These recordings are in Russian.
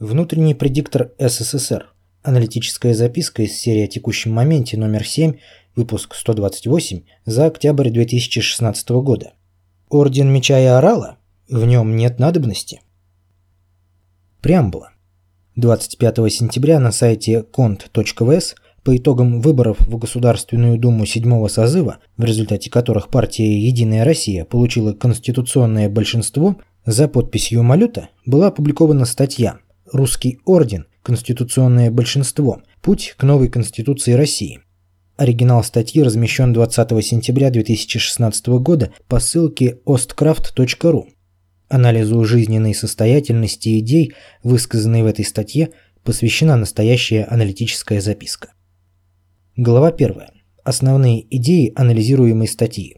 Внутренний предиктор СССР. Аналитическая записка из серии о текущем моменте номер 7, выпуск 128, за октябрь 2016 года. Орден Меча и Орала? В нем нет надобности. Преамбула. 25 сентября на сайте cont.vs по итогам выборов в Государственную Думу седьмого созыва, в результате которых партия «Единая Россия» получила конституционное большинство, за подписью Малюта была опубликована статья Русский орден, конституционное большинство, путь к новой конституции России. Оригинал статьи размещен 20 сентября 2016 года по ссылке ostcraft.ru. Анализу жизненной состоятельности идей, высказанной в этой статье, посвящена настоящая аналитическая записка. Глава 1. Основные идеи анализируемой статьи.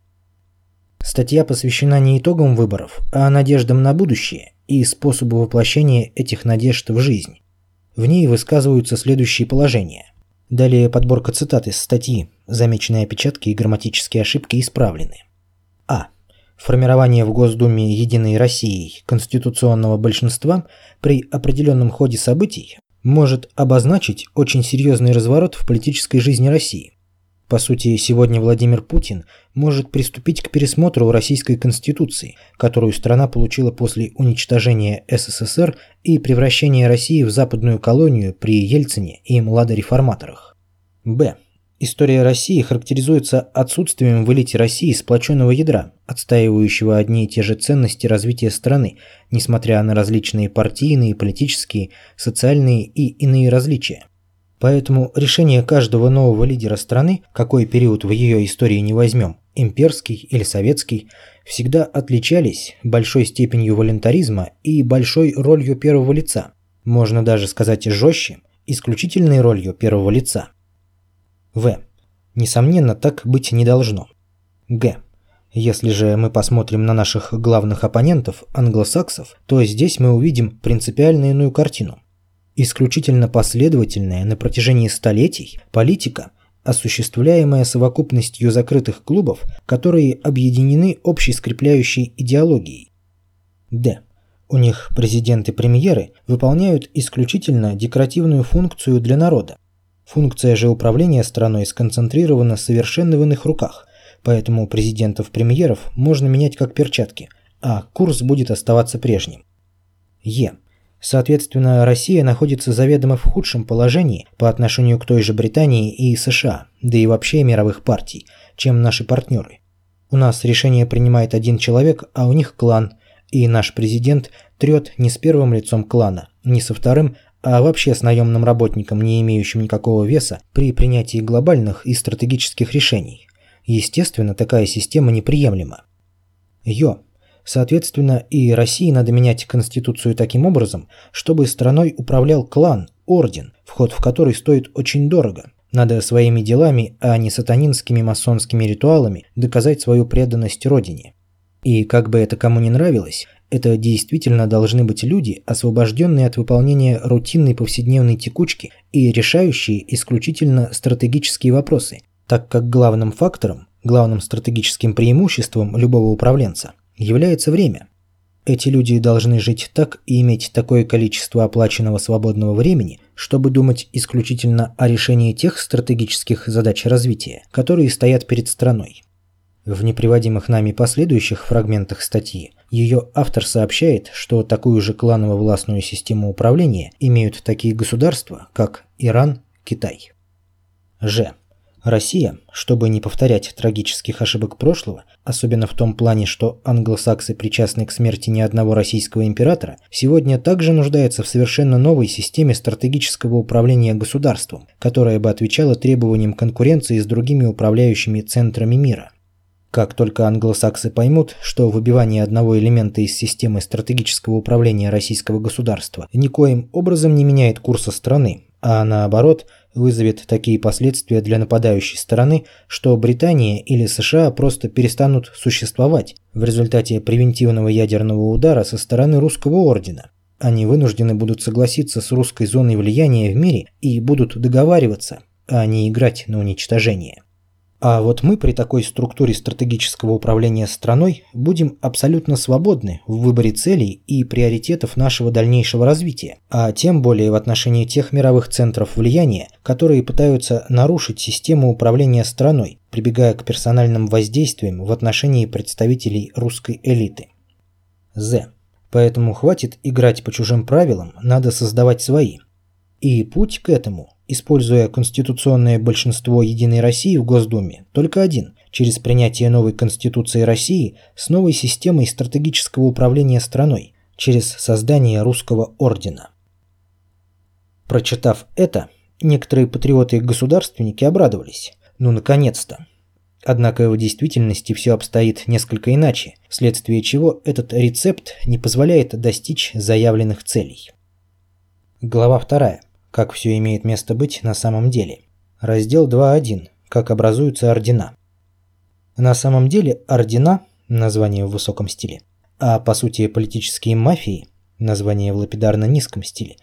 Статья посвящена не итогам выборов, а надеждам на будущее и способу воплощения этих надежд в жизнь. В ней высказываются следующие положения. Далее подборка цитат из статьи, замеченные опечатки и грамматические ошибки исправлены. А. Формирование в Госдуме «Единой России» конституционного большинства при определенном ходе событий может обозначить очень серьезный разворот в политической жизни России. По сути, сегодня Владимир Путин может приступить к пересмотру Российской Конституции, которую страна получила после уничтожения СССР и превращения России в западную колонию при Ельцине и младореформаторах. Б. История России характеризуется отсутствием в элите России сплоченного ядра, отстаивающего одни и те же ценности развития страны, несмотря на различные партийные, политические, социальные и иные различия. Поэтому решение каждого нового лидера страны, какой период в ее истории не возьмем, имперский или советский, всегда отличались большой степенью волонтаризма и большой ролью первого лица. Можно даже сказать жестче, исключительной ролью первого лица. В. Несомненно, так быть не должно. Г. Если же мы посмотрим на наших главных оппонентов, англосаксов, то здесь мы увидим принципиально иную картину. Исключительно последовательная на протяжении столетий политика, осуществляемая совокупностью закрытых клубов, которые объединены общей скрепляющей идеологией. Д. У них президенты-премьеры выполняют исключительно декоративную функцию для народа. Функция же управления страной сконцентрирована совершенно в иных руках, поэтому президентов-премьеров можно менять как перчатки, а курс будет оставаться прежним. Е. Соответственно, Россия находится заведомо в худшем положении по отношению к той же Британии и США, да и вообще мировых партий, чем наши партнеры. У нас решение принимает один человек, а у них клан, и наш президент трет не с первым лицом клана, не со вторым, а вообще с наемным работником, не имеющим никакого веса при принятии глобальных и стратегических решений. Естественно, такая система неприемлема. Йо. Соответственно, и России надо менять конституцию таким образом, чтобы страной управлял клан, орден, вход в который стоит очень дорого. Надо своими делами, а не сатанинскими масонскими ритуалами доказать свою преданность родине. И как бы это кому не нравилось, это действительно должны быть люди, освобожденные от выполнения рутинной повседневной текучки и решающие исключительно стратегические вопросы, так как главным фактором, главным стратегическим преимуществом любого управленца – является время. Эти люди должны жить так и иметь такое количество оплаченного свободного времени, чтобы думать исключительно о решении тех стратегических задач развития, которые стоят перед страной. В неприводимых нами последующих фрагментах статьи ее автор сообщает, что такую же кланово-властную систему управления имеют такие государства, как Иран, Китай. Ж. Россия, чтобы не повторять трагических ошибок прошлого, особенно в том плане, что англосаксы причастны к смерти ни одного российского императора, сегодня также нуждается в совершенно новой системе стратегического управления государством, которая бы отвечала требованиям конкуренции с другими управляющими центрами мира. Как только англосаксы поймут, что выбивание одного элемента из системы стратегического управления российского государства никоим образом не меняет курса страны, а наоборот – вызовет такие последствия для нападающей стороны, что Британия или США просто перестанут существовать в результате превентивного ядерного удара со стороны русского ордена. Они вынуждены будут согласиться с русской зоной влияния в мире и будут договариваться, а не играть на уничтожение. А вот мы при такой структуре стратегического управления страной будем абсолютно свободны в выборе целей и приоритетов нашего дальнейшего развития, а тем более в отношении тех мировых центров влияния, которые пытаются нарушить систему управления страной, прибегая к персональным воздействиям в отношении представителей русской элиты. З. Поэтому хватит играть по чужим правилам, надо создавать свои. И путь к этому используя конституционное большинство Единой России в Госдуме, только один – через принятие новой Конституции России с новой системой стратегического управления страной, через создание русского ордена. Прочитав это, некоторые патриоты и государственники обрадовались. Ну, наконец-то. Однако в действительности все обстоит несколько иначе, вследствие чего этот рецепт не позволяет достичь заявленных целей. Глава вторая как все имеет место быть на самом деле. Раздел 2.1. Как образуются ордена. На самом деле ордена, название в высоком стиле, а по сути политические мафии, название в лапидарно-низком стиле,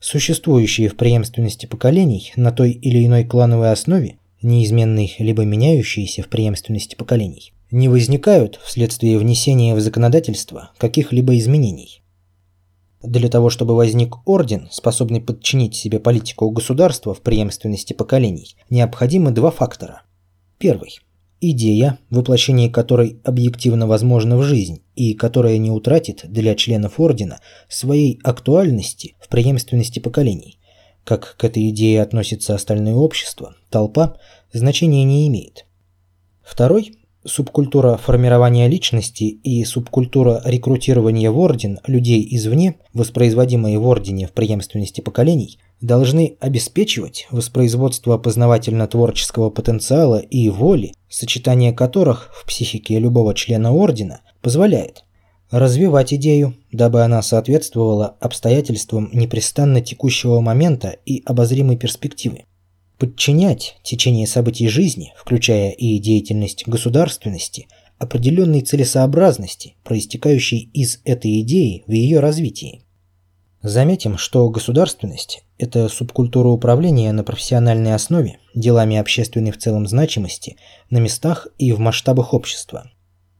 существующие в преемственности поколений на той или иной клановой основе, неизменной либо меняющиеся в преемственности поколений, не возникают вследствие внесения в законодательство каких-либо изменений. Для того, чтобы возник орден, способный подчинить себе политику государства в преемственности поколений, необходимы два фактора. Первый – идея, воплощение которой объективно возможно в жизнь и которая не утратит для членов ордена своей актуальности в преемственности поколений. Как к этой идее относится остальное общество, толпа, значения не имеет. Второй Субкультура формирования личности и субкультура рекрутирования в орден людей извне, воспроизводимые в ордене в преемственности поколений, должны обеспечивать воспроизводство познавательно-творческого потенциала и воли, сочетание которых в психике любого члена ордена позволяет развивать идею, дабы она соответствовала обстоятельствам непрестанно текущего момента и обозримой перспективы подчинять течение событий жизни, включая и деятельность государственности, определенной целесообразности, проистекающей из этой идеи в ее развитии. Заметим, что государственность – это субкультура управления на профессиональной основе делами общественной в целом значимости на местах и в масштабах общества.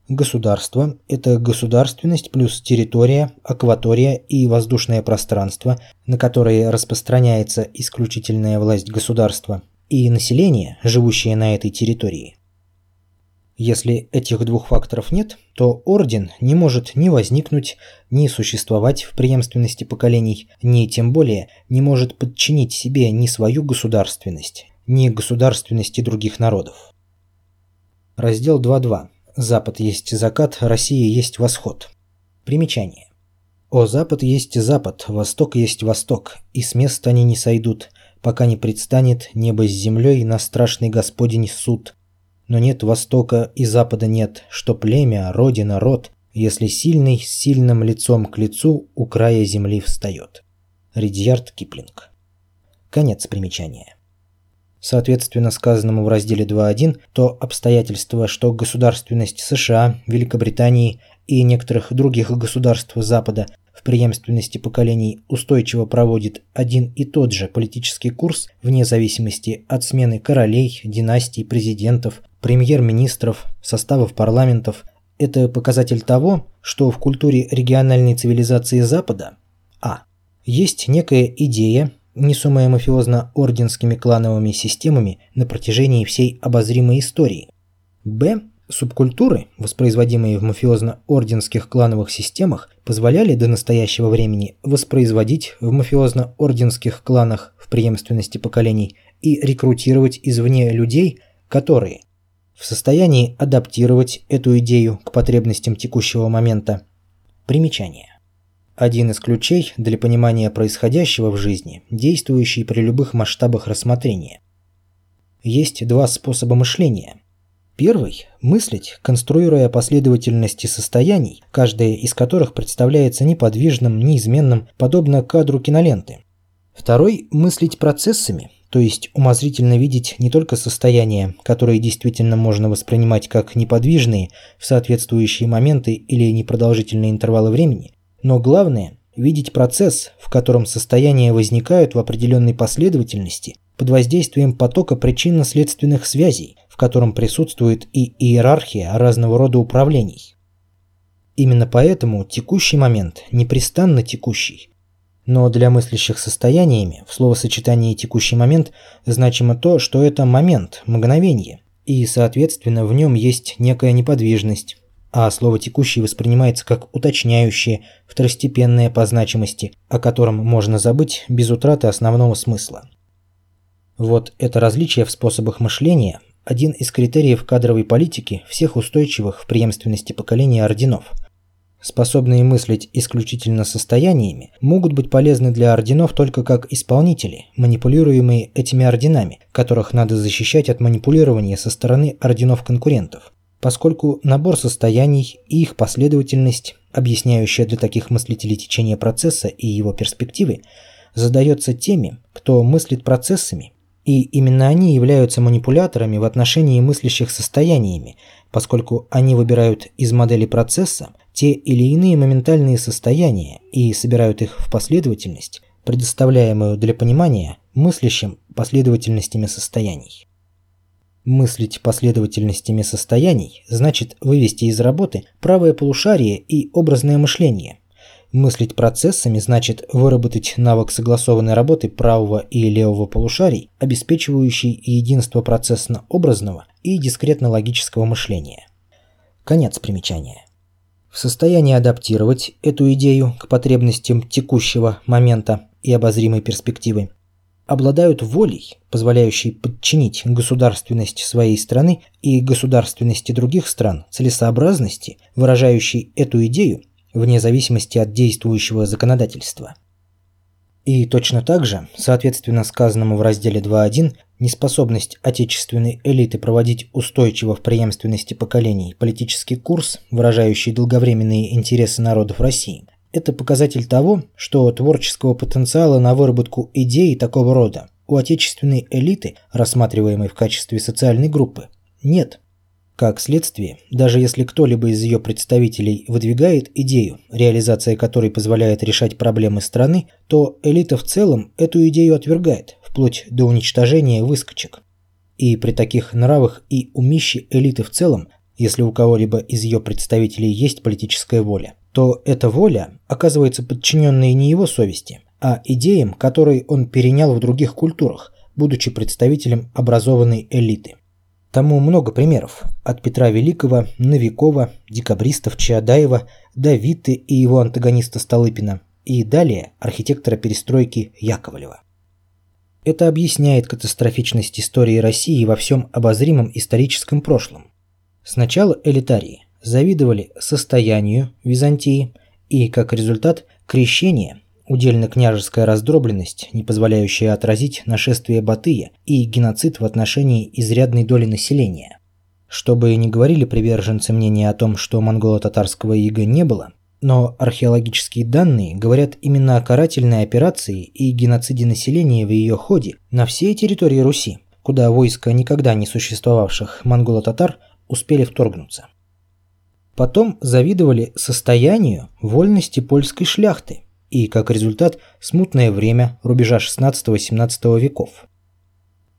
Государство – это государственность плюс территория, акватория и воздушное пространство, на которые распространяется исключительная власть государства, и население, живущее на этой территории. Если этих двух факторов нет, то орден не может ни возникнуть, ни существовать в преемственности поколений, ни тем более не может подчинить себе ни свою государственность, ни государственности других народов. Раздел 2.2. Запад есть закат, Россия есть восход. Примечание. О, Запад есть Запад, Восток есть Восток, и с места они не сойдут, пока не предстанет небо с землей на страшный Господень суд. Но нет Востока и Запада нет, что племя, родина, род, если сильный с сильным лицом к лицу у края земли встает. Ридьярд Киплинг. Конец примечания соответственно сказанному в разделе 2.1, то обстоятельство, что государственность США, Великобритании и некоторых других государств Запада в преемственности поколений устойчиво проводит один и тот же политический курс вне зависимости от смены королей, династий, президентов, премьер-министров, составов парламентов, это показатель того, что в культуре региональной цивилизации Запада а. Есть некая идея, несомая мафиозно-орденскими клановыми системами на протяжении всей обозримой истории. Б. Субкультуры, воспроизводимые в мафиозно-орденских клановых системах, позволяли до настоящего времени воспроизводить в мафиозно-орденских кланах в преемственности поколений и рекрутировать извне людей, которые в состоянии адаптировать эту идею к потребностям текущего момента. Примечание. Один из ключей для понимания происходящего в жизни, действующий при любых масштабах рассмотрения. Есть два способа мышления. Первый – мыслить, конструируя последовательности состояний, каждая из которых представляется неподвижным, неизменным, подобно кадру киноленты. Второй – мыслить процессами, то есть умозрительно видеть не только состояния, которые действительно можно воспринимать как неподвижные в соответствующие моменты или непродолжительные интервалы времени, но главное – видеть процесс, в котором состояния возникают в определенной последовательности под воздействием потока причинно-следственных связей, в котором присутствует и иерархия разного рода управлений. Именно поэтому текущий момент непрестанно текущий. Но для мыслящих состояниями в словосочетании «текущий момент» значимо то, что это момент, мгновение, и, соответственно, в нем есть некая неподвижность, а слово «текущий» воспринимается как уточняющее, второстепенное по значимости, о котором можно забыть без утраты основного смысла. Вот это различие в способах мышления – один из критериев кадровой политики всех устойчивых в преемственности поколений орденов – способные мыслить исключительно состояниями, могут быть полезны для орденов только как исполнители, манипулируемые этими орденами, которых надо защищать от манипулирования со стороны орденов конкурентов, поскольку набор состояний и их последовательность, объясняющая для таких мыслителей течение процесса и его перспективы, задается теми, кто мыслит процессами, и именно они являются манипуляторами в отношении мыслящих состояниями, поскольку они выбирают из модели процесса те или иные моментальные состояния и собирают их в последовательность, предоставляемую для понимания мыслящим последовательностями состояний. Мыслить последовательностями состояний значит вывести из работы правое полушарие и образное мышление. Мыслить процессами значит выработать навык согласованной работы правого и левого полушарий, обеспечивающий единство процессно-образного и дискретно-логического мышления. Конец примечания в состоянии адаптировать эту идею к потребностям текущего момента и обозримой перспективы, обладают волей, позволяющей подчинить государственность своей страны и государственности других стран целесообразности, выражающей эту идею вне зависимости от действующего законодательства. И точно так же, соответственно сказанному в разделе 2.1, неспособность отечественной элиты проводить устойчиво в преемственности поколений политический курс, выражающий долговременные интересы народов России, это показатель того, что творческого потенциала на выработку идей такого рода у отечественной элиты, рассматриваемой в качестве социальной группы, нет – как следствие, даже если кто-либо из ее представителей выдвигает идею, реализация которой позволяет решать проблемы страны, то элита в целом эту идею отвергает, вплоть до уничтожения выскочек. И при таких нравах и умище элиты в целом, если у кого-либо из ее представителей есть политическая воля, то эта воля оказывается подчиненной не его совести, а идеям, которые он перенял в других культурах, будучи представителем образованной элиты. Тому много примеров. От Петра Великого, Новикова, декабристов Чаадаева до Виты и его антагониста Столыпина. И далее архитектора перестройки Яковлева. Это объясняет катастрофичность истории России во всем обозримом историческом прошлом. Сначала элитарии завидовали состоянию Византии и, как результат, крещение удельно-княжеская раздробленность, не позволяющая отразить нашествие Батыя и геноцид в отношении изрядной доли населения. Чтобы не говорили приверженцы мнения о том, что монголо-татарского ига не было, но археологические данные говорят именно о карательной операции и геноциде населения в ее ходе на всей территории Руси, куда войска никогда не существовавших монголо-татар успели вторгнуться. Потом завидовали состоянию вольности польской шляхты, и, как результат, смутное время рубежа 16-17 веков.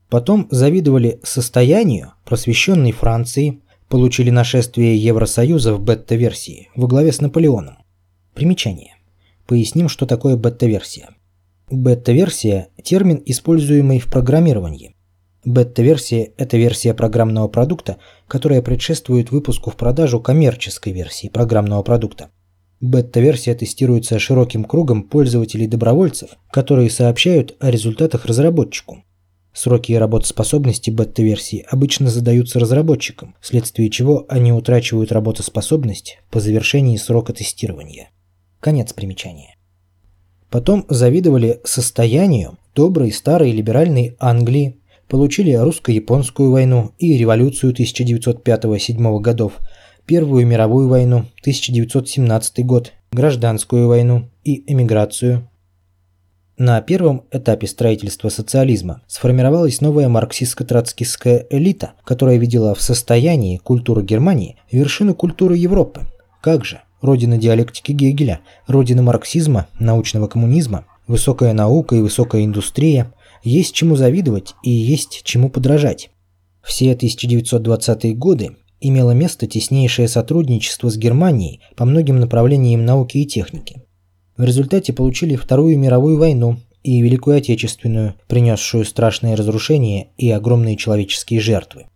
Потом завидовали состоянию просвещенной Франции, получили нашествие Евросоюза в бета-версии во главе с Наполеоном. Примечание. Поясним, что такое бета-версия. Бета-версия – термин, используемый в программировании. Бета-версия – это версия программного продукта, которая предшествует выпуску в продажу коммерческой версии программного продукта. Бета-версия тестируется широким кругом пользователей-добровольцев, которые сообщают о результатах разработчику. Сроки работоспособности бета-версии обычно задаются разработчикам, вследствие чего они утрачивают работоспособность по завершении срока тестирования. Конец примечания. Потом завидовали состоянию доброй старой либеральной Англии, получили русско-японскую войну и революцию 1905-1907 годов – Первую мировую войну, 1917 год, гражданскую войну и эмиграцию. На первом этапе строительства социализма сформировалась новая марксистско-троцкистская элита, которая видела в состоянии культуры Германии вершину культуры Европы. Как же? Родина диалектики Гегеля, родина марксизма, научного коммунизма, высокая наука и высокая индустрия, есть чему завидовать и есть чему подражать. Все 1920-е годы имело место теснейшее сотрудничество с Германией по многим направлениям науки и техники. В результате получили Вторую мировую войну и Великую Отечественную, принесшую страшные разрушения и огромные человеческие жертвы.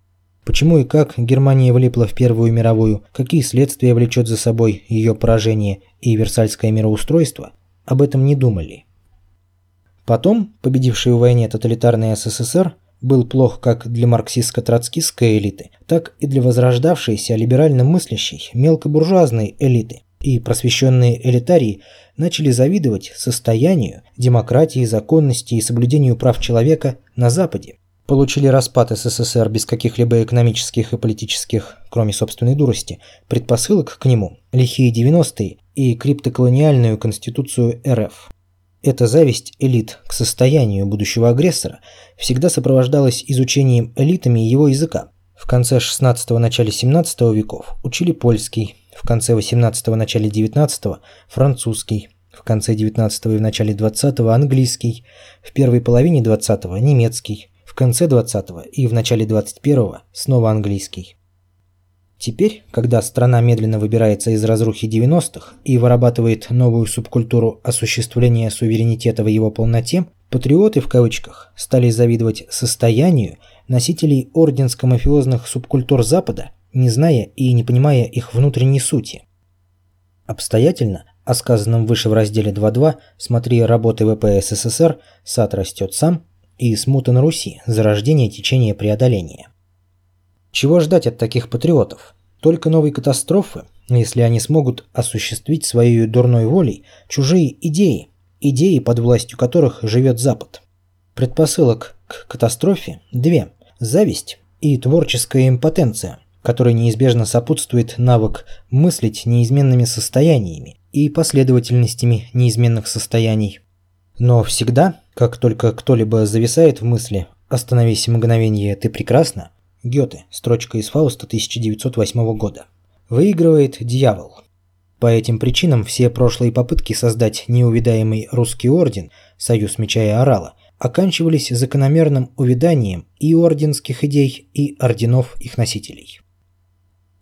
Почему и как Германия влипла в Первую мировую, какие следствия влечет за собой ее поражение и Версальское мироустройство, об этом не думали. Потом, победивший в войне тоталитарный СССР, был плох как для марксистско-троцкистской элиты, так и для возрождавшейся либерально мыслящей мелкобуржуазной элиты. И просвещенные элитарии начали завидовать состоянию, демократии, законности и соблюдению прав человека на Западе, получили распад СССР без каких-либо экономических и политических, кроме собственной дурости, предпосылок к нему, лихие 90-е и криптоколониальную конституцию РФ. Эта зависть элит к состоянию будущего агрессора всегда сопровождалась изучением элитами его языка. В конце 16-го начале 17 веков учили польский, в конце 18-го начале 19-го французский, в конце 19 и в начале 20-го английский, в первой половине 20-го немецкий, в конце 20-го и в начале 21-го снова английский. Теперь, когда страна медленно выбирается из разрухи 90-х и вырабатывает новую субкультуру осуществления суверенитета в его полноте, патриоты в кавычках стали завидовать состоянию носителей орденско-мафиозных субкультур Запада, не зная и не понимая их внутренней сути. Обстоятельно, о сказанном выше в разделе 2.2 смотри работы ВП СССР «Сад растет сам» и смута на Руси, зарождение течения преодоления. Чего ждать от таких патриотов? Только новой катастрофы, если они смогут осуществить своей дурной волей чужие идеи, идеи, под властью которых живет Запад. Предпосылок к катастрофе две – зависть и творческая импотенция, которой неизбежно сопутствует навык мыслить неизменными состояниями и последовательностями неизменных состояний. Но всегда, как только кто-либо зависает в мысли «Остановись мгновение, ты прекрасна», Гёте, строчка из Фауста 1908 года, выигрывает дьявол. По этим причинам все прошлые попытки создать неувидаемый русский орден, союз меча и орала, оканчивались закономерным увиданием и орденских идей, и орденов их носителей.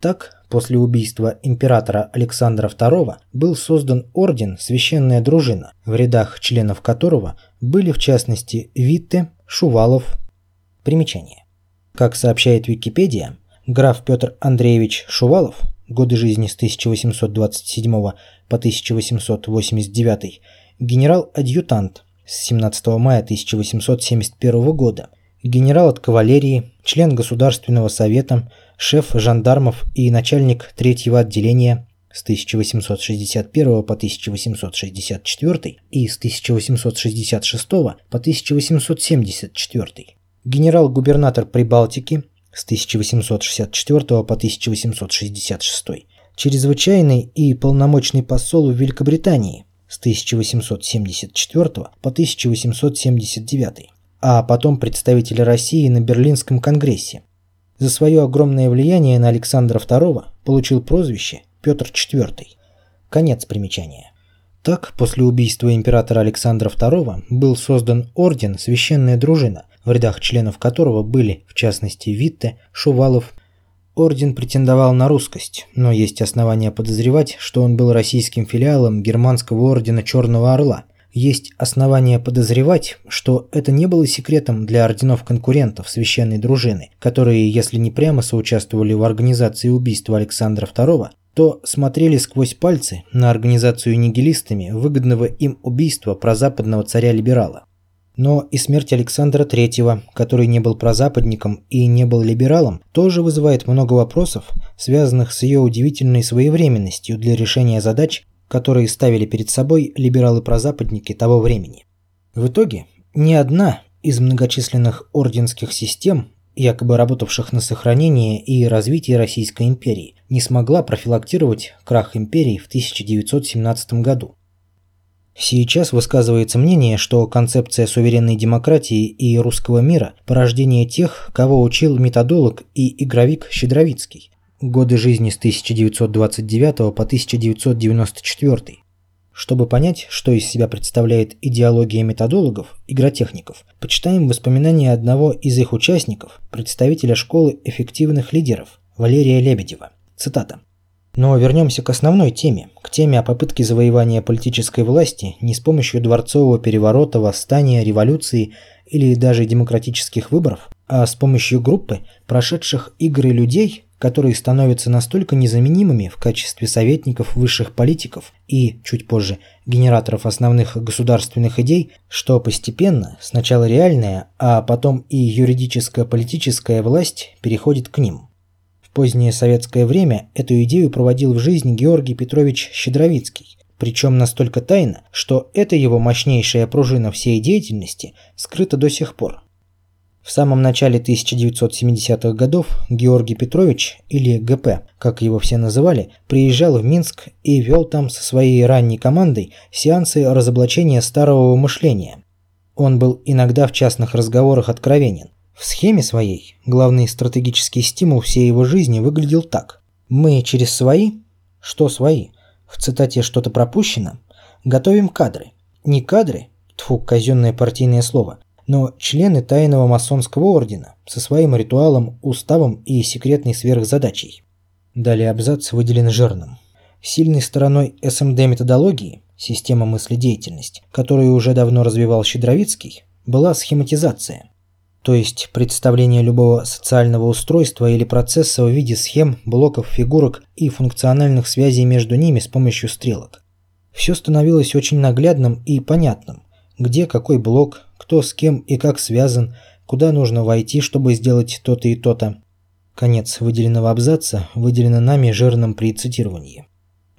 Так, После убийства императора Александра II был создан орден «Священная дружина», в рядах членов которого были в частности Витте, Шувалов. Примечание. Как сообщает Википедия, граф Петр Андреевич Шувалов, годы жизни с 1827 по 1889, генерал-адъютант с 17 мая 1871 года, генерал от кавалерии, член Государственного совета, шеф жандармов и начальник третьего отделения с 1861 по 1864 и с 1866 по 1874, генерал-губернатор Прибалтики с 1864 по 1866, чрезвычайный и полномочный посол в Великобритании с 1874 по 1879, а потом представитель России на Берлинском конгрессе за свое огромное влияние на Александра II получил прозвище Петр IV. Конец примечания. Так, после убийства императора Александра II был создан орден «Священная дружина», в рядах членов которого были, в частности, Витте, Шувалов. Орден претендовал на русскость, но есть основания подозревать, что он был российским филиалом германского ордена Черного Орла – есть основания подозревать, что это не было секретом для орденов-конкурентов священной дружины, которые, если не прямо соучаствовали в организации убийства Александра II, то смотрели сквозь пальцы на организацию нигилистами выгодного им убийства прозападного царя-либерала. Но и смерть Александра III, который не был прозападником и не был либералом, тоже вызывает много вопросов, связанных с ее удивительной своевременностью для решения задач, которые ставили перед собой либералы-прозападники того времени. В итоге ни одна из многочисленных орденских систем, якобы работавших на сохранение и развитие Российской империи, не смогла профилактировать крах империи в 1917 году. Сейчас высказывается мнение, что концепция суверенной демократии и русского мира – порождение тех, кого учил методолог и игровик Щедровицкий, годы жизни с 1929 по 1994, чтобы понять, что из себя представляет идеология методологов, игротехников, почитаем воспоминания одного из их участников, представителя школы эффективных лидеров, Валерия Лебедева. Цитата. Но вернемся к основной теме, к теме о попытке завоевания политической власти не с помощью дворцового переворота, восстания, революции или даже демократических выборов, а с помощью группы, прошедших игры людей, которые становятся настолько незаменимыми в качестве советников высших политиков и, чуть позже, генераторов основных государственных идей, что постепенно сначала реальная, а потом и юридическо-политическая власть переходит к ним. Позднее советское время эту идею проводил в жизнь Георгий Петрович Щедровицкий, причем настолько тайно, что эта его мощнейшая пружина всей деятельности скрыта до сих пор. В самом начале 1970-х годов Георгий Петрович, или ГП, как его все называли, приезжал в Минск и вел там со своей ранней командой сеансы разоблачения старого мышления. Он был иногда в частных разговорах откровенен. В схеме своей главный стратегический стимул всей его жизни выглядел так. «Мы через свои...» «Что свои?» В цитате что-то пропущено. «Готовим кадры». Не кадры, тфу, казенное партийное слово, но члены тайного масонского ордена со своим ритуалом, уставом и секретной сверхзадачей. Далее абзац выделен жирным. Сильной стороной СМД-методологии, система мыследеятельность, которую уже давно развивал Щедровицкий, была схематизация, то есть представление любого социального устройства или процесса в виде схем, блоков, фигурок и функциональных связей между ними с помощью стрелок. Все становилось очень наглядным и понятным, где какой блок, кто с кем и как связан, куда нужно войти, чтобы сделать то-то и то-то. Конец выделенного абзаца выделено нами жирным при цитировании.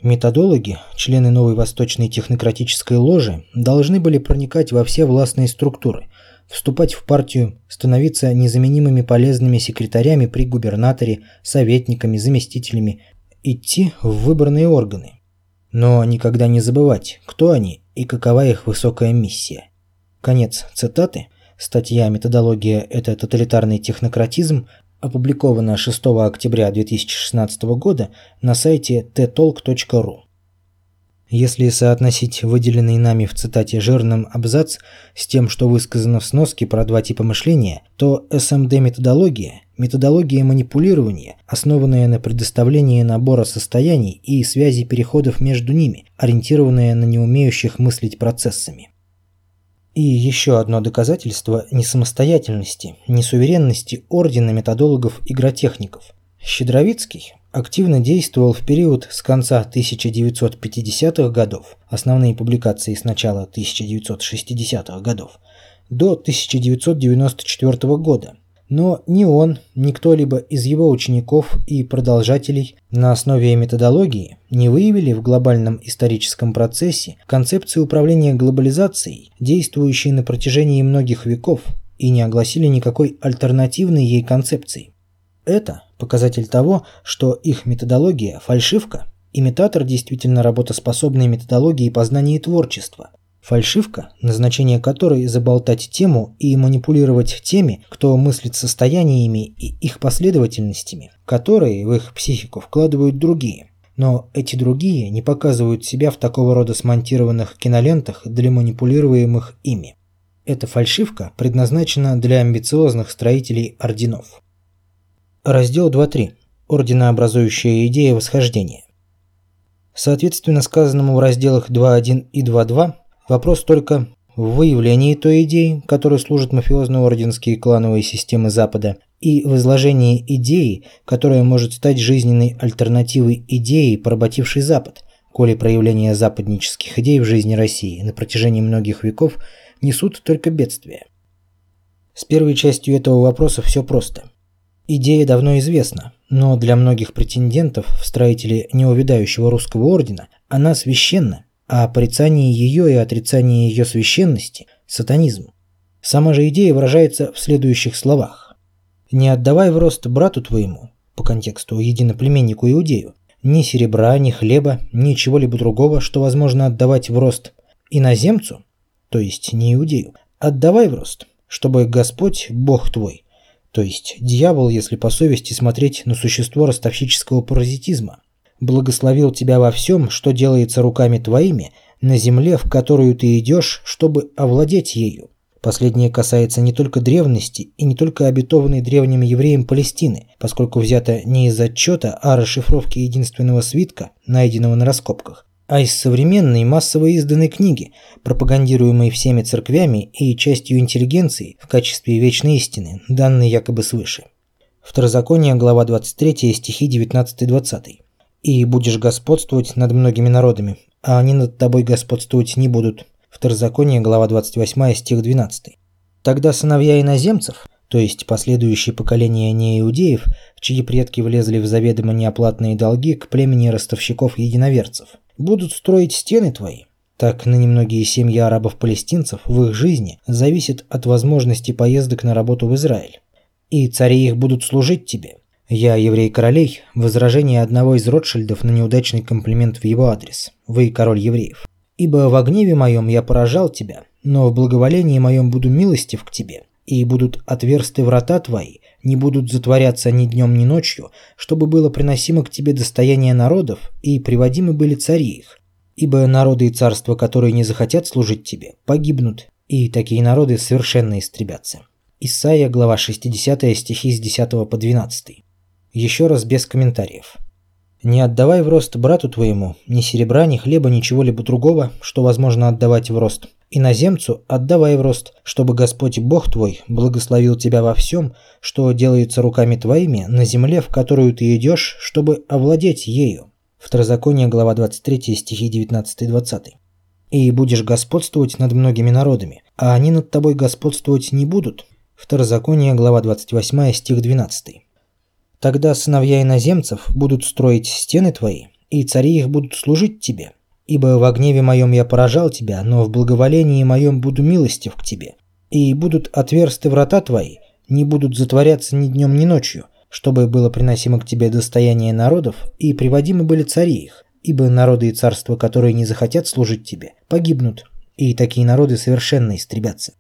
Методологи, члены новой восточной технократической ложи, должны были проникать во все властные структуры, вступать в партию, становиться незаменимыми полезными секретарями при губернаторе, советниками, заместителями, идти в выборные органы. Но никогда не забывать, кто они и какова их высокая миссия. Конец цитаты. Статья «Методология – это тоталитарный технократизм» опубликована 6 октября 2016 года на сайте ttalk.ru. Если соотносить выделенный нами в цитате жирным абзац с тем, что высказано в сноске про два типа мышления, то СМД-методология – методология манипулирования, основанная на предоставлении набора состояний и связи переходов между ними, ориентированная на неумеющих мыслить процессами. И еще одно доказательство несамостоятельности, несуверенности ордена методологов-игротехников. Щедровицкий активно действовал в период с конца 1950-х годов, основные публикации с начала 1960-х годов, до 1994 года, но ни он, ни кто-либо из его учеников и продолжателей на основе методологии не выявили в глобальном историческом процессе концепции управления глобализацией, действующей на протяжении многих веков, и не огласили никакой альтернативной ей концепции. Это показатель того, что их методология – фальшивка, имитатор действительно работоспособной методологии познания и творчества, Фальшивка, назначение которой заболтать тему и манипулировать теми, кто мыслит состояниями и их последовательностями, которые в их психику вкладывают другие. Но эти другие не показывают себя в такого рода смонтированных кинолентах для манипулируемых ими. Эта фальшивка предназначена для амбициозных строителей орденов. Раздел 2.3. Орденообразующая идея восхождения. Соответственно сказанному в разделах 2.1 и 2.2 Вопрос только в выявлении той идеи, которой служат мафиозно-орденские клановые системы Запада, и в изложении идеи, которая может стать жизненной альтернативой идеи, поработившей Запад, коли проявления западнических идей в жизни России на протяжении многих веков несут только бедствия. С первой частью этого вопроса все просто. Идея давно известна, но для многих претендентов в строители неувядающего русского ордена она священна а порицание ее и отрицание ее священности – сатанизм. Сама же идея выражается в следующих словах. «Не отдавай в рост брату твоему, по контексту единоплеменнику Иудею, ни серебра, ни хлеба, ни чего-либо другого, что возможно отдавать в рост иноземцу, то есть не Иудею, отдавай в рост, чтобы Господь, Бог твой, то есть дьявол, если по совести смотреть на существо ростовщического паразитизма, благословил тебя во всем, что делается руками твоими, на земле, в которую ты идешь, чтобы овладеть ею. Последнее касается не только древности и не только обетованной древним евреям Палестины, поскольку взято не из отчета о расшифровке единственного свитка, найденного на раскопках, а из современной массово изданной книги, пропагандируемой всеми церквями и частью интеллигенции в качестве вечной истины, данной якобы свыше. Второзаконие, глава 23, стихи 19-20. «И будешь господствовать над многими народами, а они над тобой господствовать не будут, Второзаконие, глава 28, стих 12. Тогда сыновья иноземцев, то есть последующие поколения неиудеев, чьи предки влезли в заведомо неоплатные долги к племени ростовщиков-единоверцев, будут строить стены твои. Так на немногие семьи арабов-палестинцев в их жизни зависит от возможности поездок на работу в Израиль. И цари их будут служить тебе. Я, еврей королей, возражение одного из Ротшильдов на неудачный комплимент в его адрес. Вы король евреев. Ибо в гневе моем я поражал тебя, но в благоволении моем буду милостив к тебе, и будут отверсты врата твои, не будут затворяться ни днем, ни ночью, чтобы было приносимо к тебе достояние народов, и приводимы были цари их. Ибо народы и царства, которые не захотят служить тебе, погибнут, и такие народы совершенно истребятся. Исайя, глава 60, стихи с 10 по 12. Еще раз без комментариев. Не отдавай в рост брату твоему ни серебра, ни хлеба, ничего-либо другого, что возможно отдавать в рост. Иноземцу отдавай в рост, чтобы Господь Бог твой благословил тебя во всем, что делается руками твоими на земле, в которую ты идешь, чтобы овладеть ею. Второзаконие, глава 23, стихи 19-20. «И будешь господствовать над многими народами, а они над тобой господствовать не будут». Второзаконие, глава 28, стих 12. Тогда сыновья иноземцев будут строить стены твои, и цари их будут служить тебе. Ибо в гневе моем я поражал тебя, но в благоволении моем буду милостив к тебе. И будут отверсты врата твои, не будут затворяться ни днем, ни ночью, чтобы было приносимо к тебе достояние народов, и приводимы были цари их. Ибо народы и царства, которые не захотят служить тебе, погибнут, и такие народы совершенно истребятся.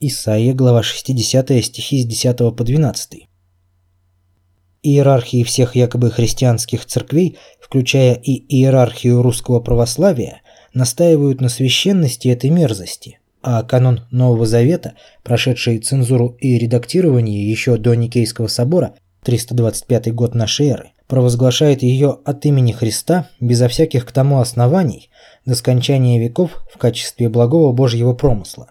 Исаия, глава 60, стихи с 10 по 12 иерархии всех якобы христианских церквей, включая и иерархию русского православия, настаивают на священности этой мерзости, а канон Нового Завета, прошедший цензуру и редактирование еще до Никейского собора, 325 год нашей эры, провозглашает ее от имени Христа безо всяких к тому оснований до скончания веков в качестве благого Божьего промысла.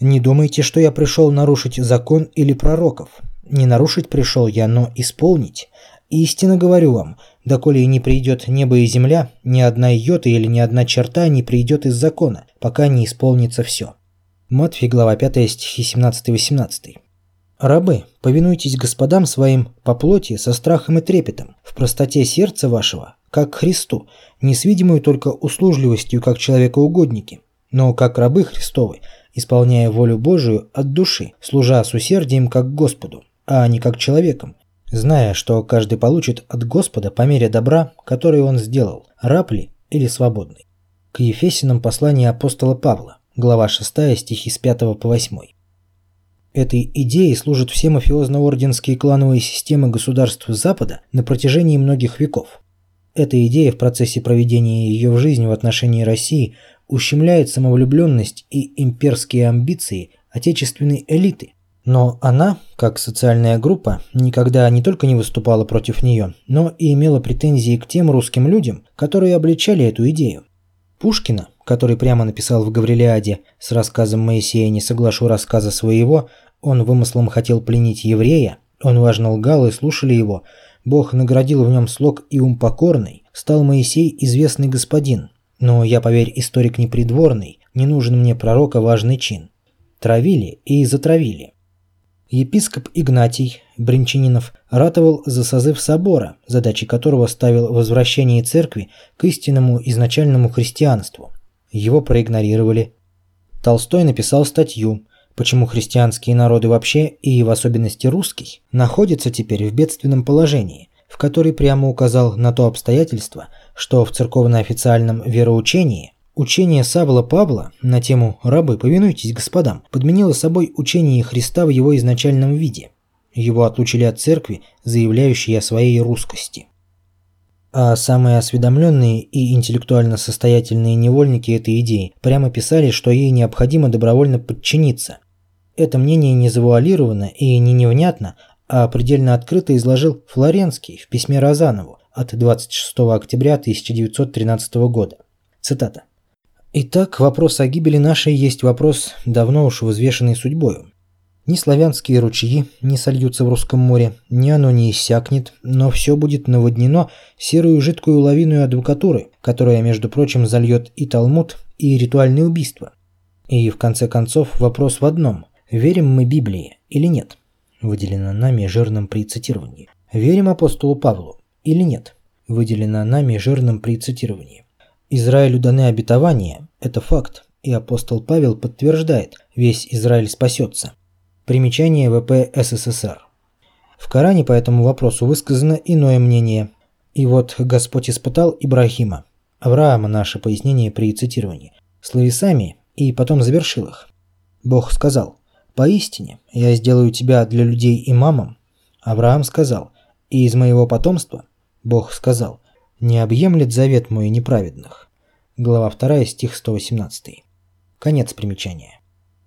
Не думайте, что я пришел нарушить закон или пророков. Не нарушить пришел я, но исполнить. Истинно говорю вам, доколе не придет небо и земля, ни одна йота или ни одна черта не придет из закона, пока не исполнится все. Матфей, глава 5, стихи 17-18. Рабы, повинуйтесь господам своим по плоти со страхом и трепетом, в простоте сердца вашего, как Христу, не с видимой только услужливостью, как человекоугодники, но как рабы Христовы, исполняя волю Божию от души, служа с усердием как Господу, а не как человеком, зная, что каждый получит от Господа по мере добра, которое он сделал, раб ли или свободный. К Ефесиным послание апостола Павла, глава 6, стихи с 5 по 8. Этой идее служат все мафиозно-орденские клановые системы государств Запада на протяжении многих веков. Эта идея в процессе проведения ее в жизнь в отношении России ущемляет самовлюбленность и имперские амбиции отечественной элиты, но она, как социальная группа, никогда не только не выступала против нее, но и имела претензии к тем русским людям, которые обличали эту идею. Пушкина, который прямо написал в Гаврилиаде с рассказом Моисея «Не соглашу рассказа своего», он вымыслом хотел пленить еврея, он важно лгал и слушали его, Бог наградил в нем слог и ум покорный, стал Моисей известный господин. Но я, поверь, историк непридворный, не нужен мне пророка важный чин. Травили и затравили. Епископ Игнатий Бринчанинов ратовал за созыв собора, задачей которого ставил возвращение церкви к истинному изначальному христианству. Его проигнорировали. Толстой написал статью «Почему христианские народы вообще, и в особенности русский, находятся теперь в бедственном положении», в которой прямо указал на то обстоятельство, что в церковно-официальном вероучении Учение Савла Павла на тему «Рабы, повинуйтесь господам» подменило собой учение Христа в его изначальном виде. Его отлучили от церкви, заявляющей о своей русскости. А самые осведомленные и интеллектуально состоятельные невольники этой идеи прямо писали, что ей необходимо добровольно подчиниться. Это мнение не завуалировано и не невнятно, а предельно открыто изложил Флоренский в письме Розанову от 26 октября 1913 года. Цитата. «Итак, вопрос о гибели нашей есть вопрос, давно уж взвешенный судьбою. Ни славянские ручьи не сольются в русском море, ни оно не иссякнет, но все будет наводнено серую жидкую лавиной адвокатуры, которая, между прочим, зальет и Талмуд, и ритуальные убийства. И в конце концов вопрос в одном – верим мы Библии или нет? Выделено нами жирным при цитировании. Верим апостолу Павлу или нет? Выделено нами жирным при цитировании. Израилю даны обетования – это факт, и апостол Павел подтверждает – весь Израиль спасется – Примечание ВП СССР. В Коране по этому вопросу высказано иное мнение. И вот Господь испытал Ибрахима, Авраама наше пояснение при цитировании, словесами и потом завершил их. Бог сказал, «Поистине, я сделаю тебя для людей имамом». Авраам сказал, «И из моего потомства?» Бог сказал, «Не объемлет завет мой неправедных». Глава 2, стих 118. Конец примечания.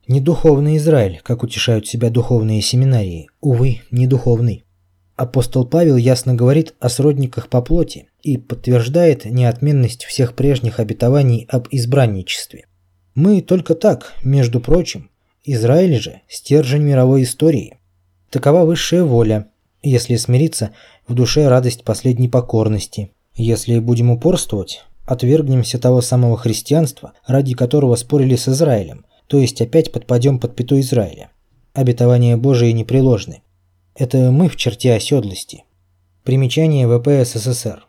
Не духовный Израиль, как утешают себя духовные семинарии, увы, не духовный. Апостол Павел ясно говорит о сродниках по плоти и подтверждает неотменность всех прежних обетований об избранничестве. Мы только так, между прочим, Израиль же – стержень мировой истории. Такова высшая воля, если смириться, в душе радость последней покорности. Если будем упорствовать, отвергнемся того самого христианства, ради которого спорили с Израилем, то есть опять подпадем под пяту Израиля. Обетования Божии непреложны. Это мы в черте оседлости. Примечание ВП СССР.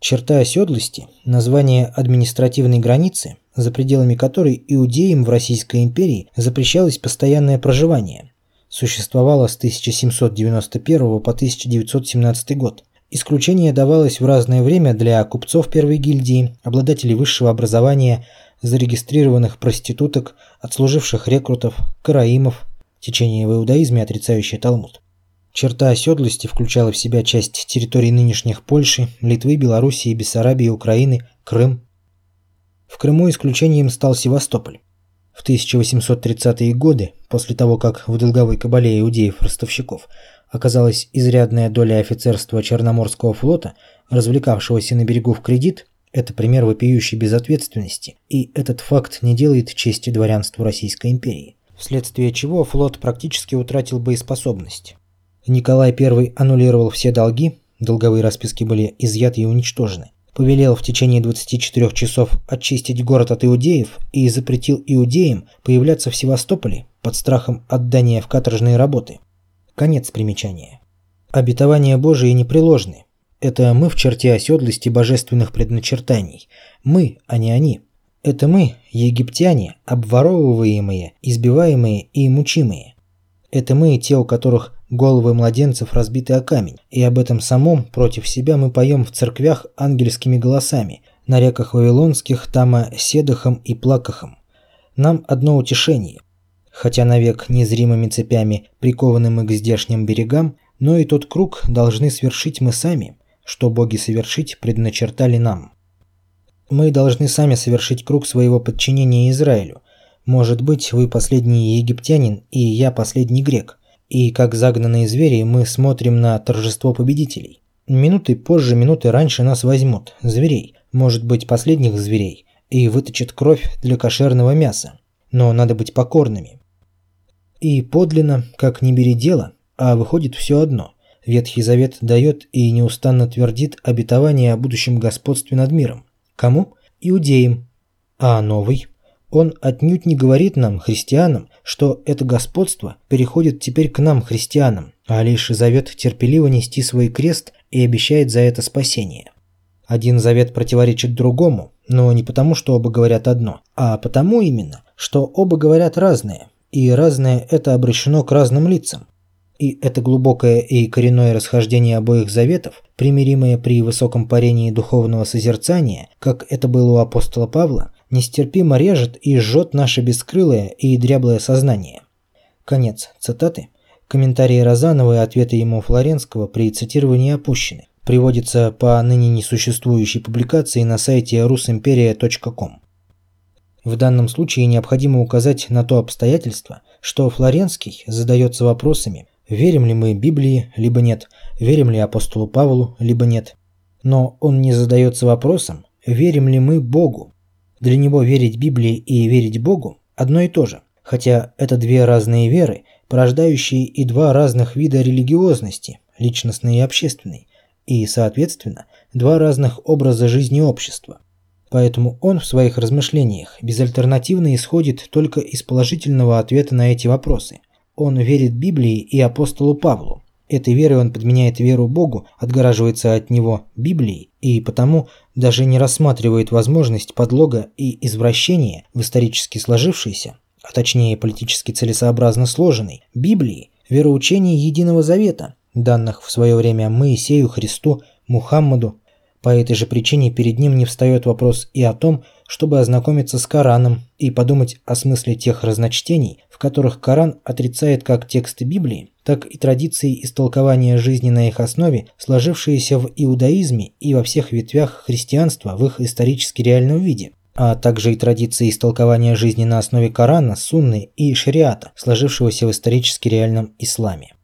Черта оседлости – название административной границы, за пределами которой иудеям в Российской империи запрещалось постоянное проживание. Существовало с 1791 по 1917 год. Исключение давалось в разное время для купцов первой гильдии, обладателей высшего образования – зарегистрированных проституток, отслуживших рекрутов, караимов, течение в иудаизме, отрицающее Талмуд. Черта оседлости включала в себя часть территорий нынешних Польши, Литвы, Белоруссии, Бессарабии, Украины, Крым. В Крыму исключением стал Севастополь. В 1830-е годы, после того, как в долговой кабале иудеев-ростовщиков оказалась изрядная доля офицерства Черноморского флота, развлекавшегося на берегу в кредит, это пример вопиющей безответственности, и этот факт не делает чести дворянству Российской империи, вследствие чего флот практически утратил боеспособность. Николай I аннулировал все долги, долговые расписки были изъяты и уничтожены, повелел в течение 24 часов очистить город от иудеев и запретил иудеям появляться в Севастополе под страхом отдания в каторжные работы. Конец примечания. Обетования Божии непреложны, это мы в черте оседлости божественных предначертаний. Мы, а не они. Это мы, египтяне, обворовываемые, избиваемые и мучимые. Это мы, те, у которых головы младенцев разбиты о камень, и об этом самом против себя мы поем в церквях ангельскими голосами, на реках Вавилонских, Тама, Седахом и Плакахом. Нам одно утешение. Хотя навек незримыми цепями прикованы мы к здешним берегам, но и тот круг должны свершить мы сами, что боги совершить предначертали нам. Мы должны сами совершить круг своего подчинения Израилю. Может быть, вы последний египтянин, и я последний грек. И как загнанные звери мы смотрим на торжество победителей. Минуты позже, минуты раньше нас возьмут, зверей, может быть, последних зверей, и выточат кровь для кошерного мяса. Но надо быть покорными. И подлинно, как не бери дело, а выходит все одно – Ветхий Завет дает и неустанно твердит обетование о будущем господстве над миром. Кому? Иудеям. А Новый? Он отнюдь не говорит нам, христианам, что это господство переходит теперь к нам, христианам, а лишь завет терпеливо нести свой крест и обещает за это спасение. Один завет противоречит другому, но не потому, что оба говорят одно, а потому именно, что оба говорят разное, и разное это обращено к разным лицам. И это глубокое и коренное расхождение обоих заветов, примиримое при высоком парении духовного созерцания, как это было у апостола Павла, нестерпимо режет и жжет наше бескрылое и дряблое сознание. Конец цитаты. Комментарии Розанова и ответы ему Флоренского при цитировании опущены. приводится по ныне несуществующей публикации на сайте rusimperia.com. В данном случае необходимо указать на то обстоятельство, что Флоренский задается вопросами, верим ли мы Библии, либо нет, верим ли апостолу Павлу, либо нет. Но он не задается вопросом, верим ли мы Богу. Для него верить Библии и верить Богу одно и то же, хотя это две разные веры, порождающие и два разных вида религиозности, личностной и общественной, и, соответственно, два разных образа жизни общества. Поэтому он в своих размышлениях безальтернативно исходит только из положительного ответа на эти вопросы. Он верит Библии и апостолу Павлу. Этой верой он подменяет веру Богу, отгораживается от него Библией и потому даже не рассматривает возможность подлога и извращения в исторически сложившейся, а точнее политически целесообразно сложенной, Библии, вероучении Единого Завета, данных в свое время Моисею, Христу, Мухаммаду, по этой же причине перед ним не встает вопрос и о том, чтобы ознакомиться с Кораном и подумать о смысле тех разночтений, в которых Коран отрицает как тексты Библии, так и традиции истолкования жизни на их основе, сложившиеся в иудаизме и во всех ветвях христианства в их исторически реальном виде а также и традиции истолкования жизни на основе Корана, Сунны и Шариата, сложившегося в исторически реальном исламе.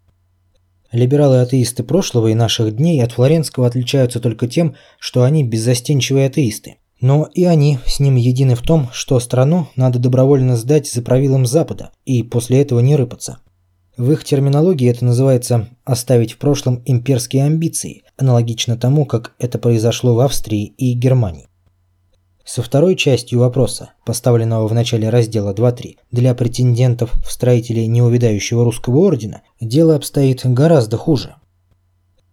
Либералы-атеисты прошлого и наших дней от Флоренского отличаются только тем, что они беззастенчивые атеисты. Но и они с ним едины в том, что страну надо добровольно сдать за правилам Запада и после этого не рыпаться. В их терминологии это называется «оставить в прошлом имперские амбиции», аналогично тому, как это произошло в Австрии и Германии. Со второй частью вопроса, поставленного в начале раздела 2.3, для претендентов в строители неувидающего русского ордена, дело обстоит гораздо хуже.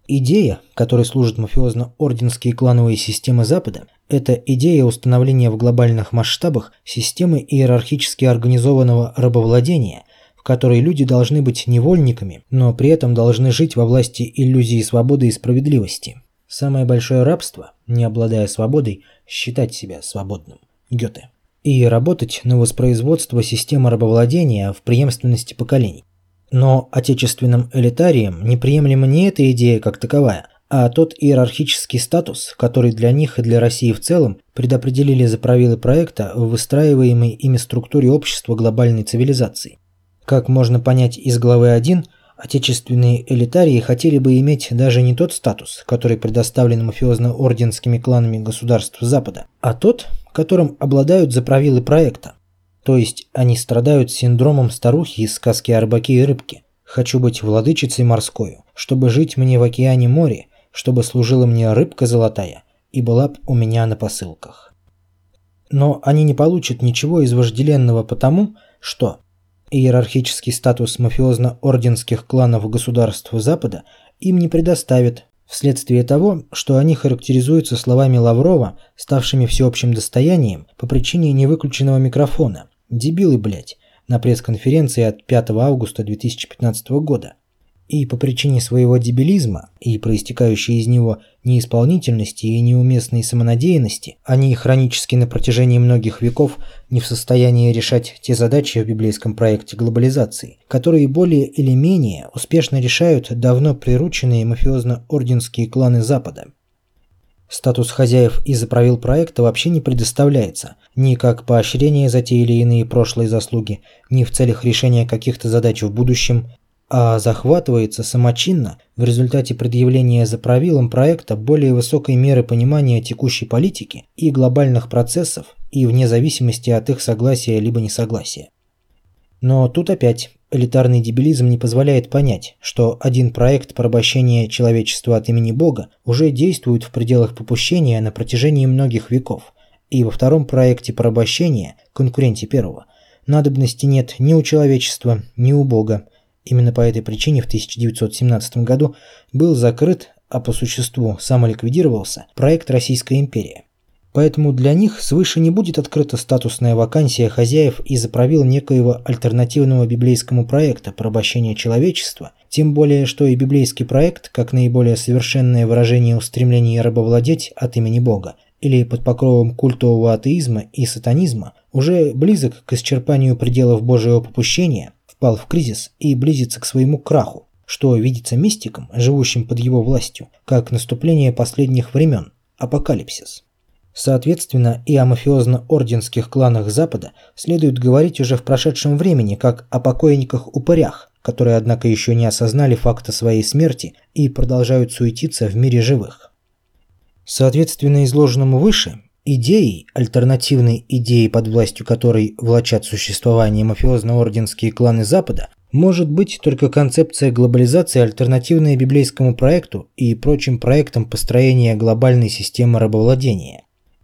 Идея, которой служат мафиозно-орденские клановые системы Запада, это идея установления в глобальных масштабах системы иерархически организованного рабовладения, в которой люди должны быть невольниками, но при этом должны жить во власти иллюзии свободы и справедливости. Самое большое рабство, не обладая свободой, считать себя свободным. Гёте. И работать на воспроизводство системы рабовладения в преемственности поколений. Но отечественным элитариям неприемлема не эта идея как таковая, а тот иерархический статус, который для них и для России в целом предопределили за правилы проекта в выстраиваемой ими структуре общества глобальной цивилизации. Как можно понять из главы 1, Отечественные элитарии хотели бы иметь даже не тот статус, который предоставлен мафиозно-орденскими кланами государств Запада, а тот, которым обладают за правилы проекта. То есть они страдают синдромом старухи из сказки о рыбаке и рыбке. Хочу быть владычицей морскою, чтобы жить мне в океане море, чтобы служила мне рыбка золотая и была б у меня на посылках. Но они не получат ничего из вожделенного потому, что Иерархический статус мафиозно-орденских кланов государств Запада им не предоставит, вследствие того, что они характеризуются словами Лаврова, ставшими всеобщим достоянием по причине невыключенного микрофона. «Дебилы, блядь», на пресс-конференции от 5 августа 2015 года и по причине своего дебилизма и проистекающей из него неисполнительности и неуместной самонадеянности, они хронически на протяжении многих веков не в состоянии решать те задачи в библейском проекте глобализации, которые более или менее успешно решают давно прирученные мафиозно-орденские кланы Запада. Статус хозяев из-за правил проекта вообще не предоставляется, ни как поощрение за те или иные прошлые заслуги, ни в целях решения каких-то задач в будущем, а захватывается самочинно в результате предъявления за правилом проекта более высокой меры понимания текущей политики и глобальных процессов и вне зависимости от их согласия либо несогласия. Но тут опять элитарный дебилизм не позволяет понять, что один проект порабощения человечества от имени Бога уже действует в пределах попущения на протяжении многих веков, и во втором проекте порабощения, конкуренте первого, надобности нет ни у человечества, ни у Бога, Именно по этой причине в 1917 году был закрыт, а по существу самоликвидировался, проект «Российская империя». Поэтому для них свыше не будет открыта статусная вакансия хозяев из-за правил некоего альтернативного библейскому проекта порабощения человечества, тем более что и библейский проект, как наиболее совершенное выражение устремления рабовладеть от имени Бога, или под покровом культового атеизма и сатанизма, уже близок к исчерпанию пределов Божьего попущения – впал в кризис и близится к своему краху, что видится мистикам, живущим под его властью, как наступление последних времен, апокалипсис. Соответственно, и о мафиозно-орденских кланах Запада следует говорить уже в прошедшем времени, как о покойниках-упырях, которые, однако, еще не осознали факта своей смерти и продолжают суетиться в мире живых. Соответственно изложенному выше, идеей, альтернативной идеей, под властью которой влачат существование мафиозно-орденские кланы Запада, может быть только концепция глобализации, альтернативная библейскому проекту и прочим проектам построения глобальной системы рабовладения.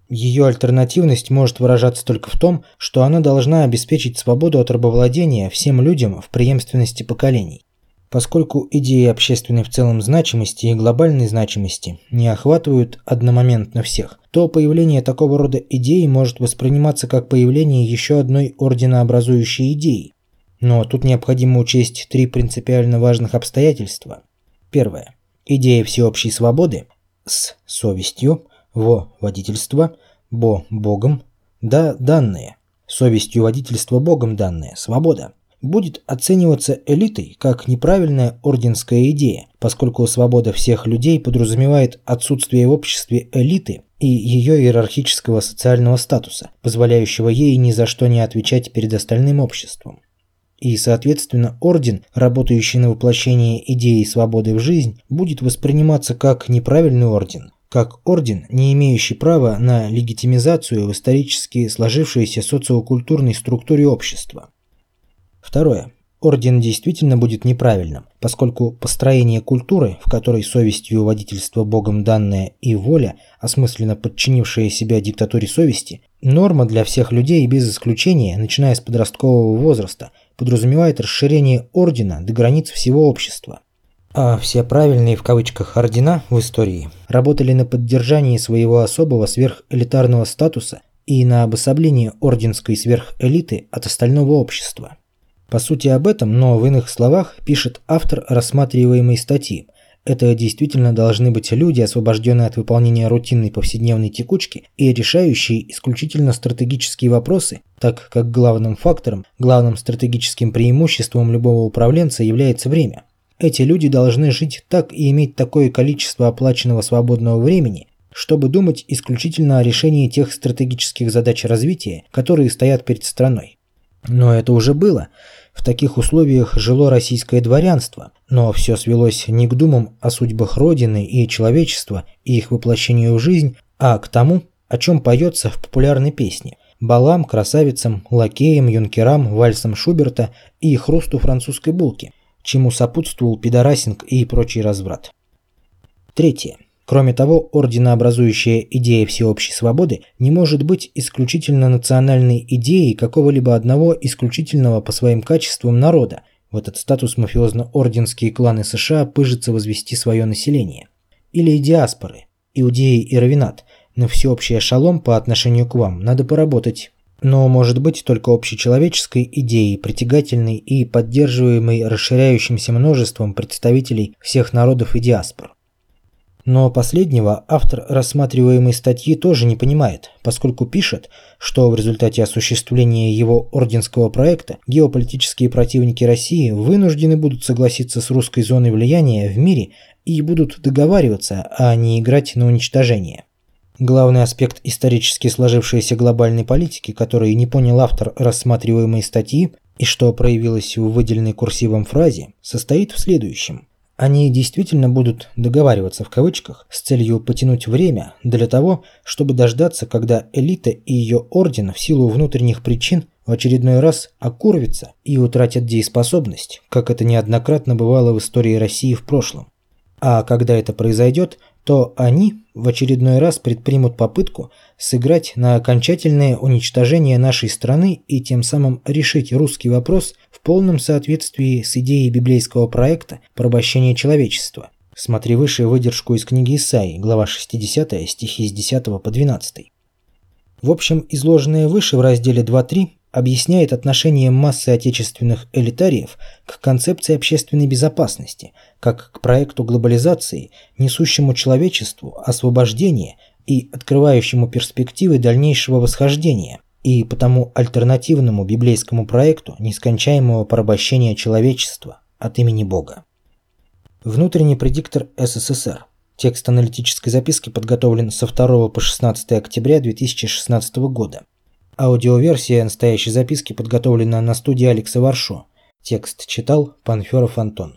Ее альтернативность может выражаться только в том, что она должна обеспечить свободу от рабовладения всем людям в преемственности поколений. Поскольку идеи общественной в целом значимости и глобальной значимости не охватывают одномоментно всех, то появление такого рода идеи может восприниматься как появление еще одной орденообразующей идеи. Но тут необходимо учесть три принципиально важных обстоятельства. Первое. Идея всеобщей свободы с совестью – во водительство, бо богом, да данные, совестью водительство богом данные, свобода, будет оцениваться элитой как неправильная орденская идея, поскольку свобода всех людей подразумевает отсутствие в обществе элиты и ее иерархического социального статуса, позволяющего ей ни за что не отвечать перед остальным обществом. И, соответственно, орден, работающий на воплощение идеи свободы в жизнь, будет восприниматься как неправильный орден, как орден, не имеющий права на легитимизацию в исторически сложившейся социокультурной структуре общества. Второе. Орден действительно будет неправильным, поскольку построение культуры, в которой совестью водительство Богом данное и воля, осмысленно подчинившая себя диктатуре совести, норма для всех людей без исключения, начиная с подросткового возраста, подразумевает расширение ордена до границ всего общества а все правильные в кавычках ордена в истории работали на поддержании своего особого сверхэлитарного статуса и на обособлении орденской сверхэлиты от остального общества. По сути об этом, но в иных словах, пишет автор рассматриваемой статьи. Это действительно должны быть люди, освобожденные от выполнения рутинной повседневной текучки и решающие исключительно стратегические вопросы, так как главным фактором, главным стратегическим преимуществом любого управленца является время. Эти люди должны жить так и иметь такое количество оплаченного свободного времени, чтобы думать исключительно о решении тех стратегических задач развития, которые стоят перед страной. Но это уже было. В таких условиях жило российское дворянство, но все свелось не к думам о судьбах Родины и человечества и их воплощению в жизнь, а к тому, о чем поется в популярной песне – балам, красавицам, лакеям, юнкерам, вальсам Шуберта и хрусту французской булки чему сопутствовал пидорасинг и прочий разврат. Третье. Кроме того, орденообразующая идея всеобщей свободы не может быть исключительно национальной идеей какого-либо одного исключительного по своим качествам народа. В этот статус мафиозно-орденские кланы США пыжатся возвести свое население. Или диаспоры, иудеи и равинат, на всеобщий шалом по отношению к вам надо поработать но может быть только общечеловеческой идеей, притягательной и поддерживаемой расширяющимся множеством представителей всех народов и диаспор. Но последнего автор рассматриваемой статьи тоже не понимает, поскольку пишет, что в результате осуществления его орденского проекта геополитические противники России вынуждены будут согласиться с русской зоной влияния в мире и будут договариваться, а не играть на уничтожение. Главный аспект исторически сложившейся глобальной политики, который не понял автор рассматриваемой статьи и что проявилось в выделенной курсивом фразе, состоит в следующем. Они действительно будут договариваться в кавычках с целью потянуть время для того, чтобы дождаться, когда элита и ее орден в силу внутренних причин в очередной раз окурвится и утратят дееспособность, как это неоднократно бывало в истории России в прошлом. А когда это произойдет, то они в очередной раз предпримут попытку сыграть на окончательное уничтожение нашей страны и тем самым решить русский вопрос в полном соответствии с идеей библейского проекта порабощения человечества. Смотри выше выдержку из книги Исаии, глава 60, стихи с 10 по 12. В общем, изложенное выше в разделе 2.3 объясняет отношение массы отечественных элитариев к концепции общественной безопасности, как к проекту глобализации, несущему человечеству освобождение и открывающему перспективы дальнейшего восхождения, и потому альтернативному библейскому проекту нескончаемого порабощения человечества от имени Бога. Внутренний предиктор СССР. Текст аналитической записки подготовлен со 2 по 16 октября 2016 года. Аудиоверсия настоящей записки подготовлена на студии Алекса Варшо. Текст читал Панферов Антон.